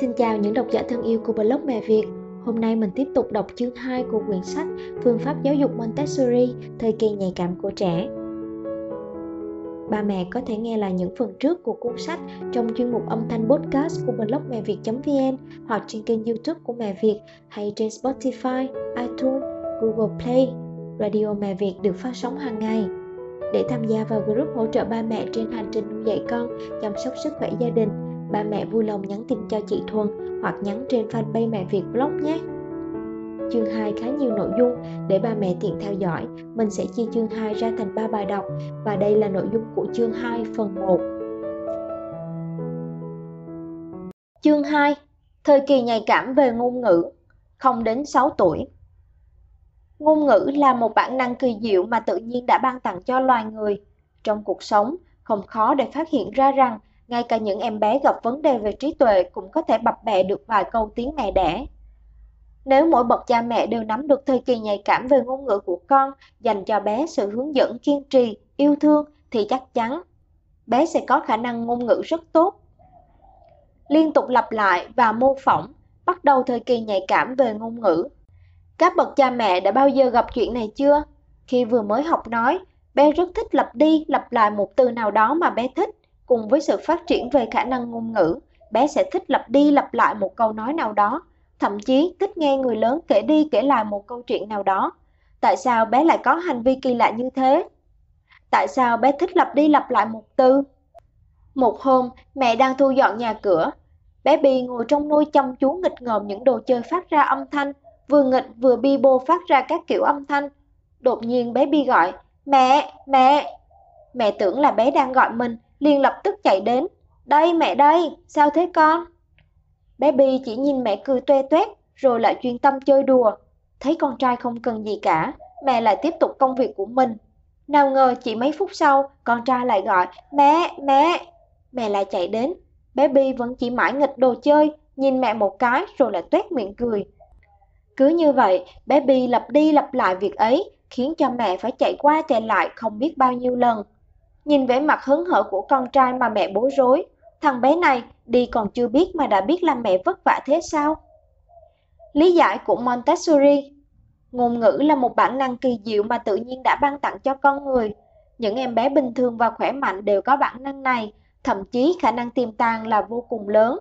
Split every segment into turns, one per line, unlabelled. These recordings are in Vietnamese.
Xin chào những độc giả thân yêu của blog Mẹ Việt. Hôm nay mình tiếp tục đọc chương 2 của quyển sách Phương pháp giáo dục Montessori, thời kỳ nhạy cảm của trẻ. Ba mẹ có thể nghe lại những phần trước của cuốn sách trong chuyên mục âm thanh podcast của blog mẹ việt.vn hoặc trên kênh youtube của Mẹ Việt hay trên Spotify, iTunes, Google Play. Radio Mẹ Việt được phát sóng hàng ngày. Để tham gia vào group hỗ trợ ba mẹ trên hành trình nuôi dạy con, chăm sóc sức khỏe gia đình, ba mẹ vui lòng nhắn tin cho chị Thuần hoặc nhắn trên fanpage mẹ Việt blog nhé. Chương 2 khá nhiều nội dung để ba mẹ tiện theo dõi. Mình sẽ chia chương 2 ra thành 3 bài đọc và đây là nội dung của chương 2 phần 1. Chương 2 Thời kỳ nhạy cảm về ngôn ngữ không đến 6 tuổi Ngôn ngữ là một bản năng kỳ diệu mà tự nhiên đã ban tặng cho loài người. Trong cuộc sống, không khó để phát hiện ra rằng ngay cả những em bé gặp vấn đề về trí tuệ cũng có thể bập bẹ được vài câu tiếng mẹ đẻ. Nếu mỗi bậc cha mẹ đều nắm được thời kỳ nhạy cảm về ngôn ngữ của con, dành cho bé sự hướng dẫn kiên trì, yêu thương thì chắc chắn bé sẽ có khả năng ngôn ngữ rất tốt. Liên tục lặp lại và mô phỏng, bắt đầu thời kỳ nhạy cảm về ngôn ngữ. Các bậc cha mẹ đã bao giờ gặp chuyện này chưa? Khi vừa mới học nói, bé rất thích lặp đi lặp lại một từ nào đó mà bé thích Cùng với sự phát triển về khả năng ngôn ngữ, bé sẽ thích lặp đi lặp lại một câu nói nào đó, thậm chí thích nghe người lớn kể đi kể lại một câu chuyện nào đó. Tại sao bé lại có hành vi kỳ lạ như thế? Tại sao bé thích lặp đi lặp lại một từ? Một hôm, mẹ đang thu dọn nhà cửa. Bé Bi ngồi trong nôi chăm chú nghịch ngợm những đồ chơi phát ra âm thanh, vừa nghịch vừa bi bô phát ra các kiểu âm thanh. Đột nhiên bé Bi gọi, mẹ, mẹ. Mẹ tưởng là bé đang gọi mình, liền lập tức chạy đến. Đây mẹ đây, sao thế con? Bé Bi chỉ nhìn mẹ cười tuê tuét rồi lại chuyên tâm chơi đùa. Thấy con trai không cần gì cả, mẹ lại tiếp tục công việc của mình. Nào ngờ chỉ mấy phút sau, con trai lại gọi, mẹ, mẹ. Mẹ lại chạy đến, bé Bi vẫn chỉ mãi nghịch đồ chơi, nhìn mẹ một cái rồi lại tuét miệng cười. Cứ như vậy, bé Bi lặp đi lặp lại việc ấy, khiến cho mẹ phải chạy qua chạy lại không biết bao nhiêu lần. Nhìn vẻ mặt hứng hở của con trai mà mẹ bối rối, thằng bé này đi còn chưa biết mà đã biết làm mẹ vất vả thế sao? Lý giải của Montessori Ngôn ngữ là một bản năng kỳ diệu mà tự nhiên đã ban tặng cho con người. Những em bé bình thường và khỏe mạnh đều có bản năng này, thậm chí khả năng tiềm tàng là vô cùng lớn.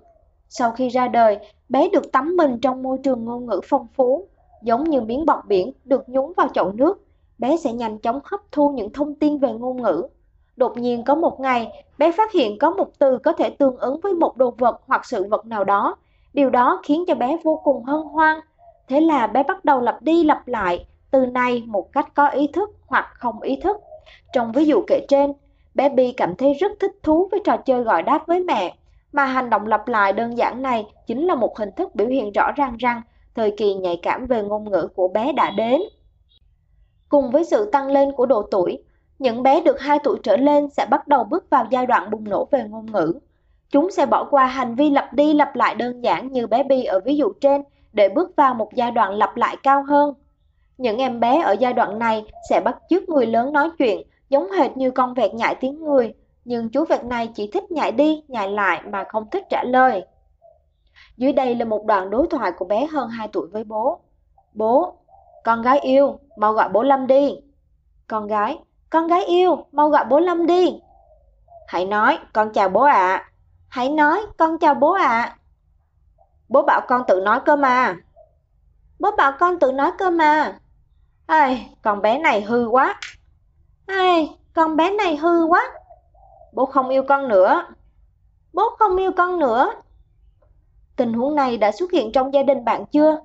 Sau khi ra đời, bé được tắm mình trong môi trường ngôn ngữ phong phú, giống như miếng bọt biển được nhúng vào chậu nước. Bé sẽ nhanh chóng hấp thu những thông tin về ngôn ngữ, Đột nhiên có một ngày, bé phát hiện có một từ có thể tương ứng với một đồ vật hoặc sự vật nào đó. Điều đó khiến cho bé vô cùng hân hoan. Thế là bé bắt đầu lặp đi lặp lại từ này một cách có ý thức hoặc không ý thức. Trong ví dụ kể trên, bé Bi cảm thấy rất thích thú với trò chơi gọi đáp với mẹ, mà hành động lặp lại đơn giản này chính là một hình thức biểu hiện rõ ràng rằng thời kỳ nhạy cảm về ngôn ngữ của bé đã đến. Cùng với sự tăng lên của độ tuổi, những bé được 2 tuổi trở lên sẽ bắt đầu bước vào giai đoạn bùng nổ về ngôn ngữ. Chúng sẽ bỏ qua hành vi lặp đi lặp lại đơn giản như bé Bi ở ví dụ trên để bước vào một giai đoạn lặp lại cao hơn. Những em bé ở giai đoạn này sẽ bắt chước người lớn nói chuyện giống hệt như con vẹt nhại tiếng người, nhưng chú vẹt này chỉ thích nhại đi, nhại lại mà không thích trả lời. Dưới đây là một đoạn đối thoại của bé hơn 2 tuổi với bố. Bố, con gái yêu, mau gọi bố Lâm đi. Con gái, con gái yêu, mau gọi bố Lâm đi. Hãy nói, con chào bố ạ. À. Hãy nói, con chào bố ạ. À. Bố bảo con tự nói cơ mà. Bố bảo con tự nói cơ mà. Ai, con bé này hư quá. Ai, con bé này hư quá. Bố không yêu con nữa. Bố không yêu con nữa. Tình huống này đã xuất hiện trong gia đình bạn chưa?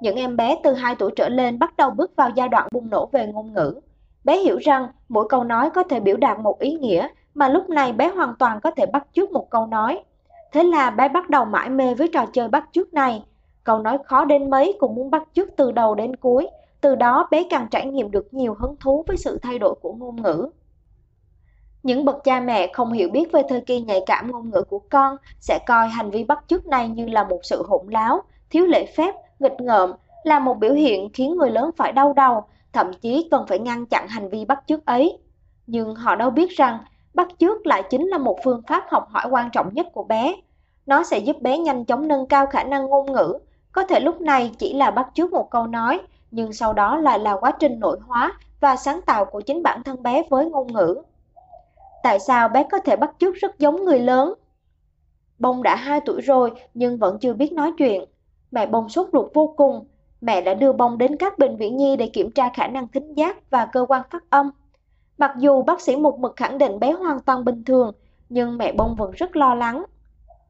Những em bé từ 2 tuổi trở lên bắt đầu bước vào giai đoạn bùng nổ về ngôn ngữ. Bé hiểu rằng mỗi câu nói có thể biểu đạt một ý nghĩa mà lúc này bé hoàn toàn có thể bắt chước một câu nói. Thế là bé bắt đầu mãi mê với trò chơi bắt chước này. Câu nói khó đến mấy cũng muốn bắt chước từ đầu đến cuối. Từ đó bé càng trải nghiệm được nhiều hứng thú với sự thay đổi của ngôn ngữ. Những bậc cha mẹ không hiểu biết về thời kỳ nhạy cảm ngôn ngữ của con sẽ coi hành vi bắt chước này như là một sự hỗn láo, thiếu lễ phép, nghịch ngợm, là một biểu hiện khiến người lớn phải đau đầu thậm chí cần phải ngăn chặn hành vi bắt chước ấy. Nhưng họ đâu biết rằng bắt chước lại chính là một phương pháp học hỏi quan trọng nhất của bé. Nó sẽ giúp bé nhanh chóng nâng cao khả năng ngôn ngữ. Có thể lúc này chỉ là bắt chước một câu nói, nhưng sau đó lại là quá trình nội hóa và sáng tạo của chính bản thân bé với ngôn ngữ. Tại sao bé có thể bắt chước rất giống người lớn? Bông đã 2 tuổi rồi nhưng vẫn chưa biết nói chuyện. Mẹ bông sốt ruột vô cùng. Mẹ đã đưa bông đến các bệnh viện nhi để kiểm tra khả năng thính giác và cơ quan phát âm. Mặc dù bác sĩ một mực khẳng định bé hoàn toàn bình thường, nhưng mẹ bông vẫn rất lo lắng.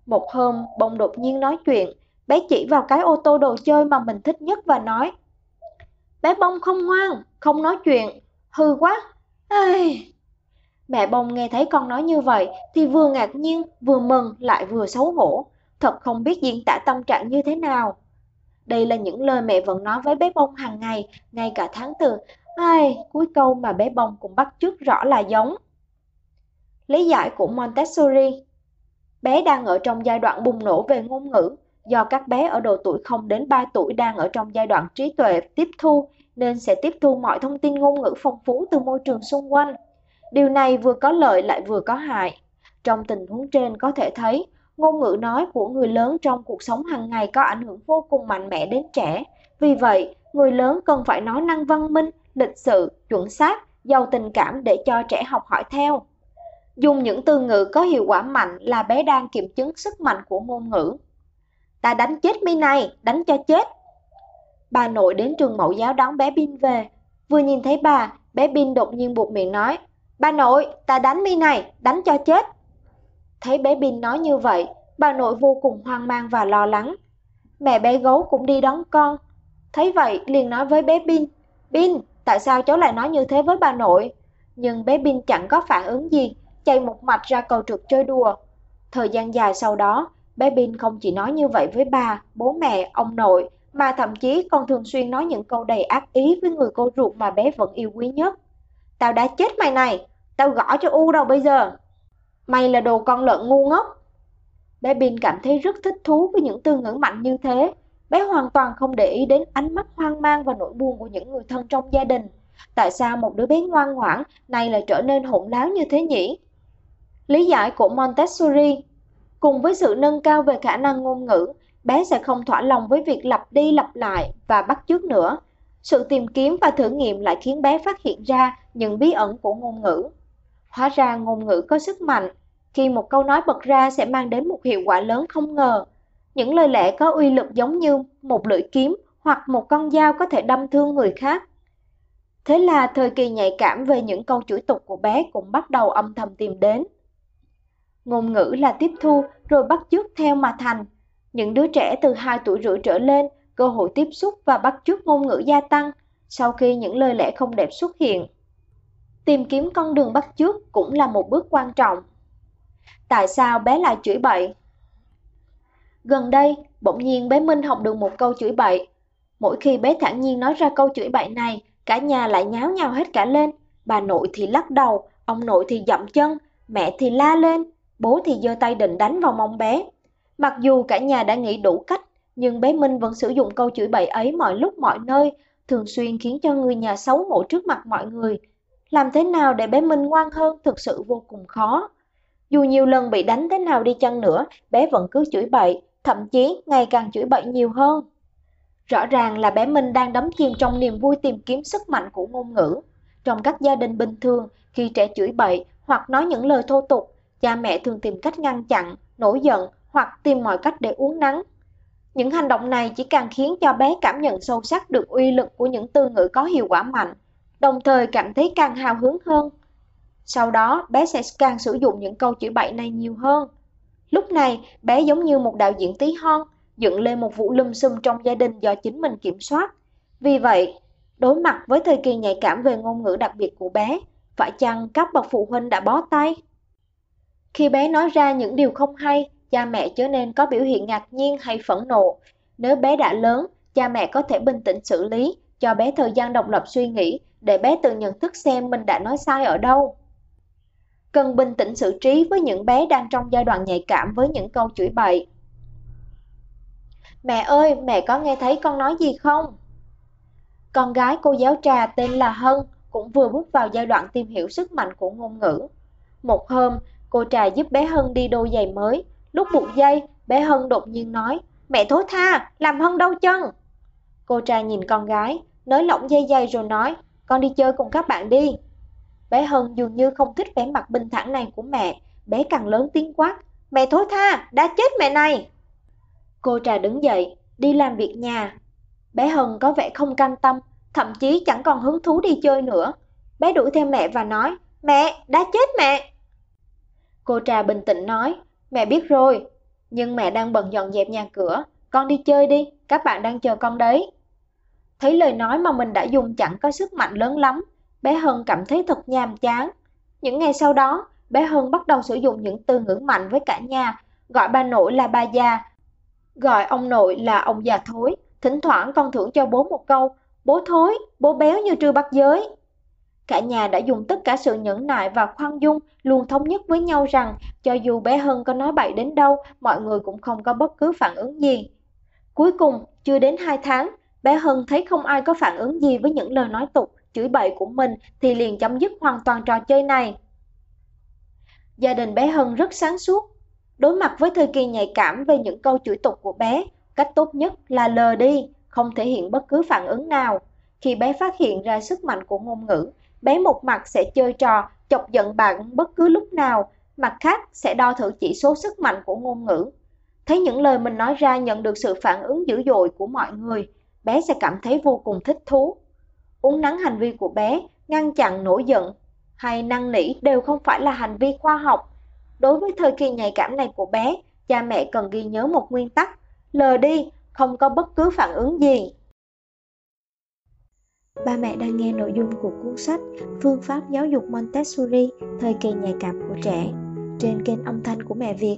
Một hôm, bông đột nhiên nói chuyện, bé chỉ vào cái ô tô đồ chơi mà mình thích nhất và nói Bé bông không ngoan, không nói chuyện, hư quá. Ai... Mẹ bông nghe thấy con nói như vậy thì vừa ngạc nhiên, vừa mừng lại vừa xấu hổ, thật không biết diễn tả tâm trạng như thế nào. Đây là những lời mẹ vẫn nói với bé bông hàng ngày, ngay cả tháng từ. Ai, cuối câu mà bé bông cũng bắt chước rõ là giống. Lý giải của Montessori Bé đang ở trong giai đoạn bùng nổ về ngôn ngữ, do các bé ở độ tuổi 0 đến 3 tuổi đang ở trong giai đoạn trí tuệ tiếp thu, nên sẽ tiếp thu mọi thông tin ngôn ngữ phong phú từ môi trường xung quanh. Điều này vừa có lợi lại vừa có hại. Trong tình huống trên có thể thấy, ngôn ngữ nói của người lớn trong cuộc sống hàng ngày có ảnh hưởng vô cùng mạnh mẽ đến trẻ. Vì vậy, người lớn cần phải nói năng văn minh, lịch sự, chuẩn xác, giàu tình cảm để cho trẻ học hỏi theo. Dùng những từ ngữ có hiệu quả mạnh là bé đang kiểm chứng sức mạnh của ngôn ngữ. Ta đánh chết mi này, đánh cho chết. Bà nội đến trường mẫu giáo đón bé Bin về. Vừa nhìn thấy bà, bé Bin đột nhiên buộc miệng nói, Bà nội, ta đánh mi này, đánh cho chết. Thấy bé Bin nói như vậy, bà nội vô cùng hoang mang và lo lắng. Mẹ bé gấu cũng đi đón con. Thấy vậy liền nói với bé Bin, Bin, tại sao cháu lại nói như thế với bà nội? Nhưng bé Bin chẳng có phản ứng gì, chạy một mạch ra cầu trượt chơi đùa. Thời gian dài sau đó, bé Bin không chỉ nói như vậy với bà, bố mẹ, ông nội, mà thậm chí còn thường xuyên nói những câu đầy ác ý với người cô ruột mà bé vẫn yêu quý nhất. Tao đã chết mày này, tao gõ cho U đâu bây giờ. Mày là đồ con lợn ngu ngốc. Bé Bin cảm thấy rất thích thú với những từ ngữ mạnh như thế. Bé hoàn toàn không để ý đến ánh mắt hoang mang và nỗi buồn của những người thân trong gia đình. Tại sao một đứa bé ngoan ngoãn này lại trở nên hỗn láo như thế nhỉ? Lý giải của Montessori Cùng với sự nâng cao về khả năng ngôn ngữ, bé sẽ không thỏa lòng với việc lặp đi lặp lại và bắt chước nữa. Sự tìm kiếm và thử nghiệm lại khiến bé phát hiện ra những bí ẩn của ngôn ngữ. Hóa ra ngôn ngữ có sức mạnh, khi một câu nói bật ra sẽ mang đến một hiệu quả lớn không ngờ. Những lời lẽ có uy lực giống như một lưỡi kiếm hoặc một con dao có thể đâm thương người khác. Thế là thời kỳ nhạy cảm về những câu chửi tục của bé cũng bắt đầu âm thầm tìm đến. Ngôn ngữ là tiếp thu rồi bắt chước theo mà thành. Những đứa trẻ từ 2 tuổi rưỡi trở lên, cơ hội tiếp xúc và bắt chước ngôn ngữ gia tăng sau khi những lời lẽ không đẹp xuất hiện. Tìm kiếm con đường bắt chước cũng là một bước quan trọng. Tại sao bé lại chửi bậy? Gần đây, bỗng nhiên bé Minh học được một câu chửi bậy. Mỗi khi bé thản nhiên nói ra câu chửi bậy này, cả nhà lại nháo nhào hết cả lên. Bà nội thì lắc đầu, ông nội thì dậm chân, mẹ thì la lên, bố thì giơ tay định đánh vào mông bé. Mặc dù cả nhà đã nghĩ đủ cách, nhưng bé Minh vẫn sử dụng câu chửi bậy ấy mọi lúc mọi nơi, thường xuyên khiến cho người nhà xấu hổ trước mặt mọi người. Làm thế nào để bé Minh ngoan hơn thực sự vô cùng khó. Dù nhiều lần bị đánh thế nào đi chăng nữa, bé vẫn cứ chửi bậy, thậm chí ngày càng chửi bậy nhiều hơn. Rõ ràng là bé Minh đang đắm chìm trong niềm vui tìm kiếm sức mạnh của ngôn ngữ. Trong các gia đình bình thường, khi trẻ chửi bậy hoặc nói những lời thô tục, cha mẹ thường tìm cách ngăn chặn, nổi giận hoặc tìm mọi cách để uống nắng. Những hành động này chỉ càng khiến cho bé cảm nhận sâu sắc được uy lực của những từ ngữ có hiệu quả mạnh, đồng thời cảm thấy càng hào hứng hơn. Sau đó, bé sẽ càng sử dụng những câu chữ bậy này nhiều hơn. Lúc này, bé giống như một đạo diễn tí hon, dựng lên một vụ lùm xùm trong gia đình do chính mình kiểm soát. Vì vậy, đối mặt với thời kỳ nhạy cảm về ngôn ngữ đặc biệt của bé, phải chăng các bậc phụ huynh đã bó tay? Khi bé nói ra những điều không hay, cha mẹ chớ nên có biểu hiện ngạc nhiên hay phẫn nộ. Nếu bé đã lớn, cha mẹ có thể bình tĩnh xử lý, cho bé thời gian độc lập suy nghĩ để bé tự nhận thức xem mình đã nói sai ở đâu. Cần bình tĩnh xử trí với những bé đang trong giai đoạn nhạy cảm với những câu chửi bậy. Mẹ ơi, mẹ có nghe thấy con nói gì không? Con gái cô giáo trà tên là Hân cũng vừa bước vào giai đoạn tìm hiểu sức mạnh của ngôn ngữ. Một hôm, cô trà giúp bé Hân đi đôi giày mới, lúc buộc dây, bé Hân đột nhiên nói, mẹ thối tha, làm Hân đau chân. Cô trà nhìn con gái, nới lỏng dây dây rồi nói, con đi chơi cùng các bạn đi. Bé Hân dường như không thích vẻ mặt bình thản này của mẹ, bé càng lớn tiếng quát, mẹ thối tha, đã chết mẹ này. Cô trà đứng dậy, đi làm việc nhà. Bé Hân có vẻ không cam tâm, thậm chí chẳng còn hứng thú đi chơi nữa. Bé đuổi theo mẹ và nói, mẹ, đã chết mẹ. Cô trà bình tĩnh nói, mẹ biết rồi, nhưng mẹ đang bận dọn dẹp nhà cửa, con đi chơi đi, các bạn đang chờ con đấy. Thấy lời nói mà mình đã dùng chẳng có sức mạnh lớn lắm, bé Hân cảm thấy thật nhàm chán. Những ngày sau đó, bé Hân bắt đầu sử dụng những từ ngữ mạnh với cả nhà, gọi bà nội là bà già, gọi ông nội là ông già thối, thỉnh thoảng còn thưởng cho bố một câu, bố thối, bố béo như trư bắt giới. Cả nhà đã dùng tất cả sự nhẫn nại và khoan dung, luôn thống nhất với nhau rằng cho dù bé Hân có nói bậy đến đâu, mọi người cũng không có bất cứ phản ứng gì. Cuối cùng, chưa đến 2 tháng, bé Hân thấy không ai có phản ứng gì với những lời nói tục, chửi bậy của mình thì liền chấm dứt hoàn toàn trò chơi này. Gia đình bé Hân rất sáng suốt. Đối mặt với thời kỳ nhạy cảm về những câu chửi tục của bé, cách tốt nhất là lờ đi, không thể hiện bất cứ phản ứng nào. Khi bé phát hiện ra sức mạnh của ngôn ngữ, bé một mặt sẽ chơi trò chọc giận bạn bất cứ lúc nào, mặt khác sẽ đo thử chỉ số sức mạnh của ngôn ngữ. Thấy những lời mình nói ra nhận được sự phản ứng dữ dội của mọi người, bé sẽ cảm thấy vô cùng thích thú. Uống nắng hành vi của bé, ngăn chặn nổi giận hay năn nỉ đều không phải là hành vi khoa học. Đối với thời kỳ nhạy cảm này của bé, cha mẹ cần ghi nhớ một nguyên tắc, lờ đi, không có bất cứ phản ứng gì. Ba mẹ đang nghe nội dung của cuốn sách Phương pháp giáo dục Montessori thời kỳ nhạy cảm của trẻ trên kênh âm thanh của mẹ Việt.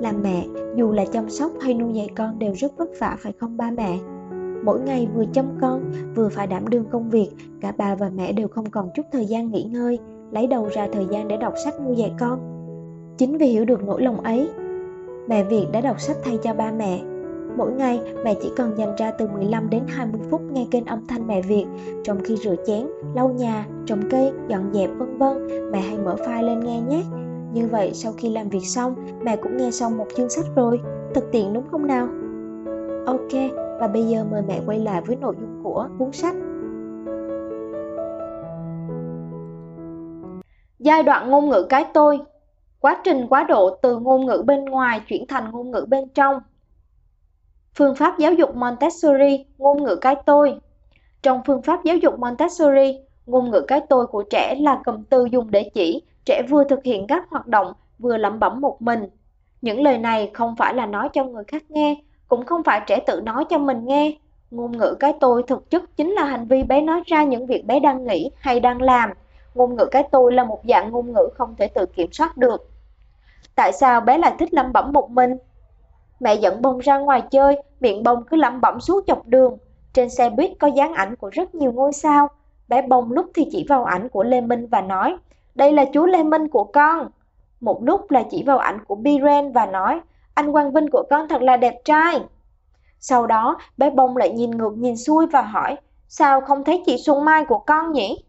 Làm mẹ, dù là chăm sóc hay nuôi dạy con đều rất vất vả phải không ba mẹ? Mỗi ngày vừa chăm con, vừa phải đảm đương công việc, cả bà và mẹ đều không còn chút thời gian nghỉ ngơi, lấy đầu ra thời gian để đọc sách nuôi dạy con. Chính vì hiểu được nỗi lòng ấy, mẹ Việt đã đọc sách thay cho ba mẹ Mỗi ngày, mẹ chỉ cần dành ra từ 15 đến 20 phút nghe kênh âm thanh mẹ Việt, trong khi rửa chén, lau nhà, trồng cây, dọn dẹp vân vân, mẹ hãy mở file lên nghe nhé. Như vậy sau khi làm việc xong, mẹ cũng nghe xong một chương sách rồi, thực tiện đúng không nào? Ok, và bây giờ mời mẹ quay lại với nội dung của cuốn sách. Giai đoạn ngôn ngữ cái tôi Quá trình quá độ từ ngôn ngữ bên ngoài chuyển thành ngôn ngữ bên trong Phương pháp giáo dục Montessori, ngôn ngữ cái tôi. Trong phương pháp giáo dục Montessori, ngôn ngữ cái tôi của trẻ là cụm từ dùng để chỉ trẻ vừa thực hiện các hoạt động vừa lẩm bẩm một mình. Những lời này không phải là nói cho người khác nghe, cũng không phải trẻ tự nói cho mình nghe. Ngôn ngữ cái tôi thực chất chính là hành vi bé nói ra những việc bé đang nghĩ hay đang làm. Ngôn ngữ cái tôi là một dạng ngôn ngữ không thể tự kiểm soát được. Tại sao bé lại thích lẩm bẩm một mình? Mẹ dẫn bông ra ngoài chơi, miệng bông cứ lẩm bẩm suốt dọc đường. Trên xe buýt có dáng ảnh của rất nhiều ngôi sao. Bé bông lúc thì chỉ vào ảnh của Lê Minh và nói, đây là chú Lê Minh của con. Một lúc là chỉ vào ảnh của Biren và nói, anh Quang Vinh của con thật là đẹp trai. Sau đó, bé bông lại nhìn ngược nhìn xuôi và hỏi, sao không thấy chị Xuân Mai của con nhỉ?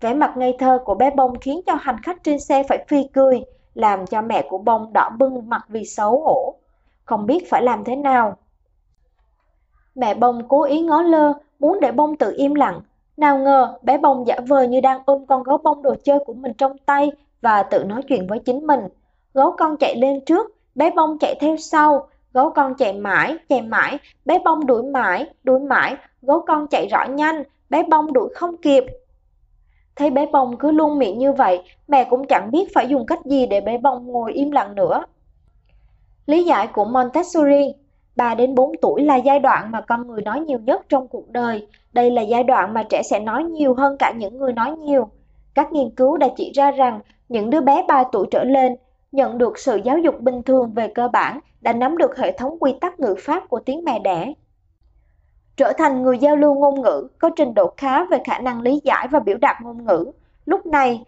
Vẻ mặt ngây thơ của bé bông khiến cho hành khách trên xe phải phi cười, làm cho mẹ của bông đỏ bưng mặt vì xấu hổ không biết phải làm thế nào. Mẹ bông cố ý ngó lơ, muốn để bông tự im lặng. Nào ngờ, bé bông giả vờ như đang ôm con gấu bông đồ chơi của mình trong tay và tự nói chuyện với chính mình. Gấu con chạy lên trước, bé bông chạy theo sau. Gấu con chạy mãi, chạy mãi, bé bông đuổi mãi, đuổi mãi. Gấu con chạy rõ nhanh, bé bông đuổi không kịp. Thấy bé bông cứ luôn miệng như vậy, mẹ cũng chẳng biết phải dùng cách gì để bé bông ngồi im lặng nữa. Lý giải của Montessori 3 đến 4 tuổi là giai đoạn mà con người nói nhiều nhất trong cuộc đời. Đây là giai đoạn mà trẻ sẽ nói nhiều hơn cả những người nói nhiều. Các nghiên cứu đã chỉ ra rằng những đứa bé 3 tuổi trở lên nhận được sự giáo dục bình thường về cơ bản đã nắm được hệ thống quy tắc ngữ pháp của tiếng mẹ đẻ. Trở thành người giao lưu ngôn ngữ có trình độ khá về khả năng lý giải và biểu đạt ngôn ngữ. Lúc này,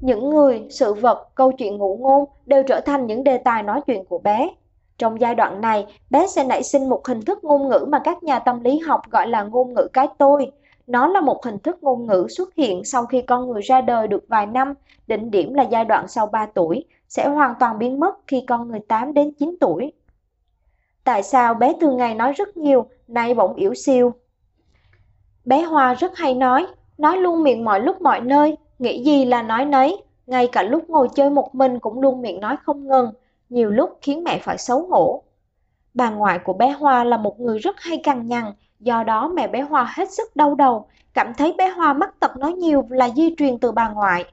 những người, sự vật, câu chuyện ngụ ngôn đều trở thành những đề tài nói chuyện của bé. Trong giai đoạn này, bé sẽ nảy sinh một hình thức ngôn ngữ mà các nhà tâm lý học gọi là ngôn ngữ cái tôi. Nó là một hình thức ngôn ngữ xuất hiện sau khi con người ra đời được vài năm, đỉnh điểm là giai đoạn sau 3 tuổi, sẽ hoàn toàn biến mất khi con người 8 đến 9 tuổi. Tại sao bé thường ngày nói rất nhiều, nay bỗng yếu siêu? Bé Hoa rất hay nói, nói luôn miệng mọi lúc mọi nơi, nghĩ gì là nói nấy, ngay cả lúc ngồi chơi một mình cũng luôn miệng nói không ngừng, nhiều lúc khiến mẹ phải xấu hổ. Bà ngoại của bé Hoa là một người rất hay cằn nhằn, do đó mẹ bé Hoa hết sức đau đầu, cảm thấy bé Hoa mắc tật nói nhiều là di truyền từ bà ngoại.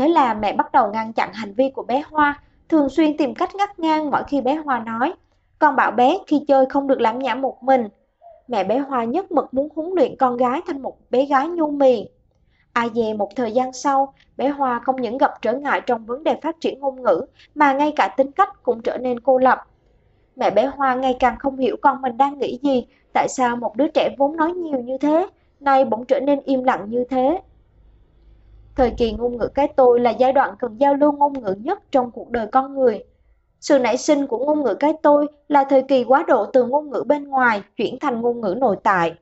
Thế là mẹ bắt đầu ngăn chặn hành vi của bé Hoa, thường xuyên tìm cách ngắt ngang mỗi khi bé Hoa nói. Còn bảo bé khi chơi không được làm nhảm một mình. Mẹ bé Hoa nhất mực muốn huấn luyện con gái thành một bé gái nhu mì. À Ai dè một thời gian sau, bé Hoa không những gặp trở ngại trong vấn đề phát triển ngôn ngữ, mà ngay cả tính cách cũng trở nên cô lập. Mẹ bé Hoa ngày càng không hiểu con mình đang nghĩ gì, tại sao một đứa trẻ vốn nói nhiều như thế, nay bỗng trở nên im lặng như thế. Thời kỳ ngôn ngữ cái tôi là giai đoạn cần giao lưu ngôn ngữ nhất trong cuộc đời con người. Sự nảy sinh của ngôn ngữ cái tôi là thời kỳ quá độ từ ngôn ngữ bên ngoài chuyển thành ngôn ngữ nội tại.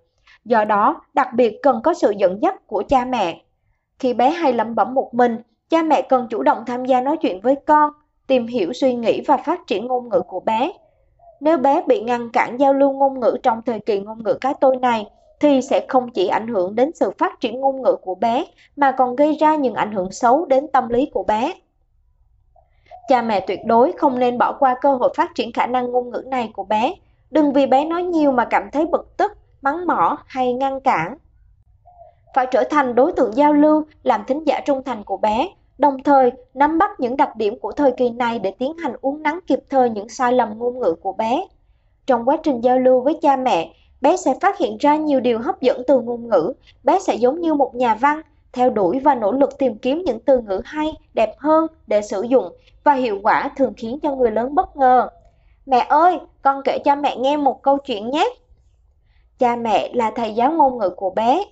Do đó, đặc biệt cần có sự dẫn dắt của cha mẹ. Khi bé hay lẩm bẩm một mình, cha mẹ cần chủ động tham gia nói chuyện với con, tìm hiểu suy nghĩ và phát triển ngôn ngữ của bé. Nếu bé bị ngăn cản giao lưu ngôn ngữ trong thời kỳ ngôn ngữ cái tôi này, thì sẽ không chỉ ảnh hưởng đến sự phát triển ngôn ngữ của bé mà còn gây ra những ảnh hưởng xấu đến tâm lý của bé. Cha mẹ tuyệt đối không nên bỏ qua cơ hội phát triển khả năng ngôn ngữ này của bé. Đừng vì bé nói nhiều mà cảm thấy bực tức, mắng mỏ hay ngăn cản. Phải trở thành đối tượng giao lưu, làm thính giả trung thành của bé, đồng thời nắm bắt những đặc điểm của thời kỳ này để tiến hành uốn nắn kịp thời những sai lầm ngôn ngữ của bé. Trong quá trình giao lưu với cha mẹ, bé sẽ phát hiện ra nhiều điều hấp dẫn từ ngôn ngữ, bé sẽ giống như một nhà văn, theo đuổi và nỗ lực tìm kiếm những từ ngữ hay, đẹp hơn để sử dụng và hiệu quả thường khiến cho người lớn bất ngờ. Mẹ ơi, con kể cho mẹ nghe một câu chuyện nhé. Cha mẹ là thầy giáo ngôn ngữ của bé.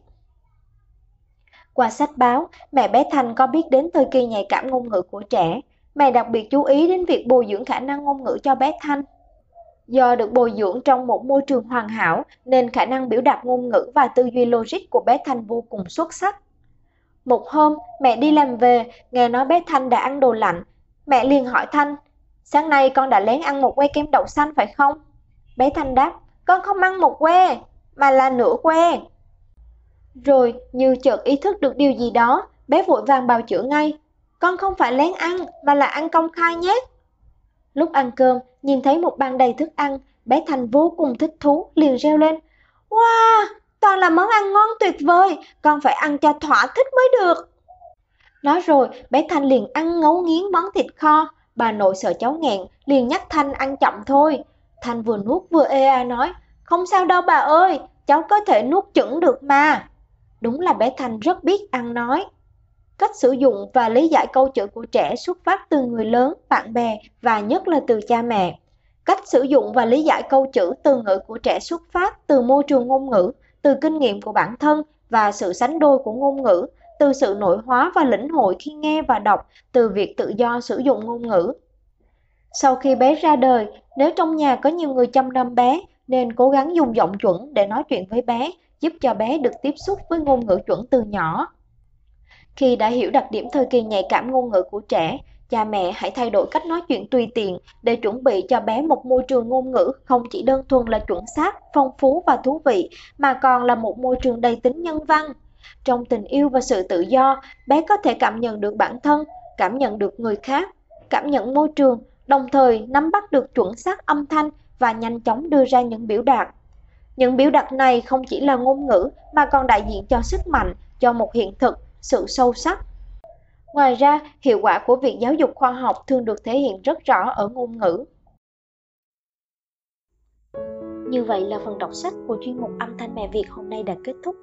Qua sách báo, mẹ bé Thành có biết đến thời kỳ nhạy cảm ngôn ngữ của trẻ. Mẹ đặc biệt chú ý đến việc bồi dưỡng khả năng ngôn ngữ cho bé Thanh. Do được bồi dưỡng trong một môi trường hoàn hảo nên khả năng biểu đạt ngôn ngữ và tư duy logic của bé Thanh vô cùng xuất sắc. Một hôm, mẹ đi làm về, nghe nói bé Thanh đã ăn đồ lạnh. Mẹ liền hỏi Thanh, sáng nay con đã lén ăn một que kem đậu xanh phải không? Bé Thanh đáp, con không ăn một que, mà là nửa que. Rồi, như chợt ý thức được điều gì đó, bé vội vàng bào chữa ngay. Con không phải lén ăn, mà là ăn công khai nhé. Lúc ăn cơm, nhìn thấy một bàn đầy thức ăn, bé Thành vô cùng thích thú, liền reo lên. Wow, toàn là món ăn ngon tuyệt vời, con phải ăn cho thỏa thích mới được. Nói rồi, bé Thanh liền ăn ngấu nghiến món thịt kho. Bà nội sợ cháu nghẹn, liền nhắc Thanh ăn chậm thôi. Thanh vừa nuốt vừa ê a nói, không sao đâu bà ơi, cháu có thể nuốt chững được mà. Đúng là bé Thanh rất biết ăn nói. Cách sử dụng và lý giải câu chữ của trẻ xuất phát từ người lớn, bạn bè và nhất là từ cha mẹ. Cách sử dụng và lý giải câu chữ từ ngữ của trẻ xuất phát từ môi trường ngôn ngữ, từ kinh nghiệm của bản thân và sự sánh đôi của ngôn ngữ, từ sự nội hóa và lĩnh hội khi nghe và đọc, từ việc tự do sử dụng ngôn ngữ. Sau khi bé ra đời, nếu trong nhà có nhiều người chăm nom bé, nên cố gắng dùng giọng chuẩn để nói chuyện với bé, giúp cho bé được tiếp xúc với ngôn ngữ chuẩn từ nhỏ. Khi đã hiểu đặc điểm thời kỳ nhạy cảm ngôn ngữ của trẻ, cha mẹ hãy thay đổi cách nói chuyện tùy tiện để chuẩn bị cho bé một môi trường ngôn ngữ không chỉ đơn thuần là chuẩn xác, phong phú và thú vị, mà còn là một môi trường đầy tính nhân văn. Trong tình yêu và sự tự do, bé có thể cảm nhận được bản thân, cảm nhận được người khác, cảm nhận môi trường, đồng thời nắm bắt được chuẩn xác âm thanh và nhanh chóng đưa ra những biểu đạt. Những biểu đạt này không chỉ là ngôn ngữ mà còn đại diện cho sức mạnh, cho một hiện thực, sự sâu sắc. Ngoài ra, hiệu quả của việc giáo dục khoa học thường được thể hiện rất rõ ở ngôn ngữ. Như vậy là phần đọc sách của chuyên mục âm thanh mẹ Việt hôm nay đã kết thúc.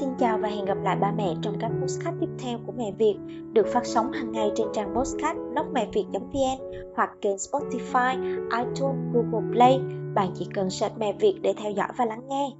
Xin chào và hẹn gặp lại ba mẹ trong các postcard tiếp theo của mẹ Việt được phát sóng hàng ngày trên trang postcard blogmẹviệt.vn hoặc kênh Spotify, iTunes, Google Play. Bạn chỉ cần search mẹ Việt để theo dõi và lắng nghe.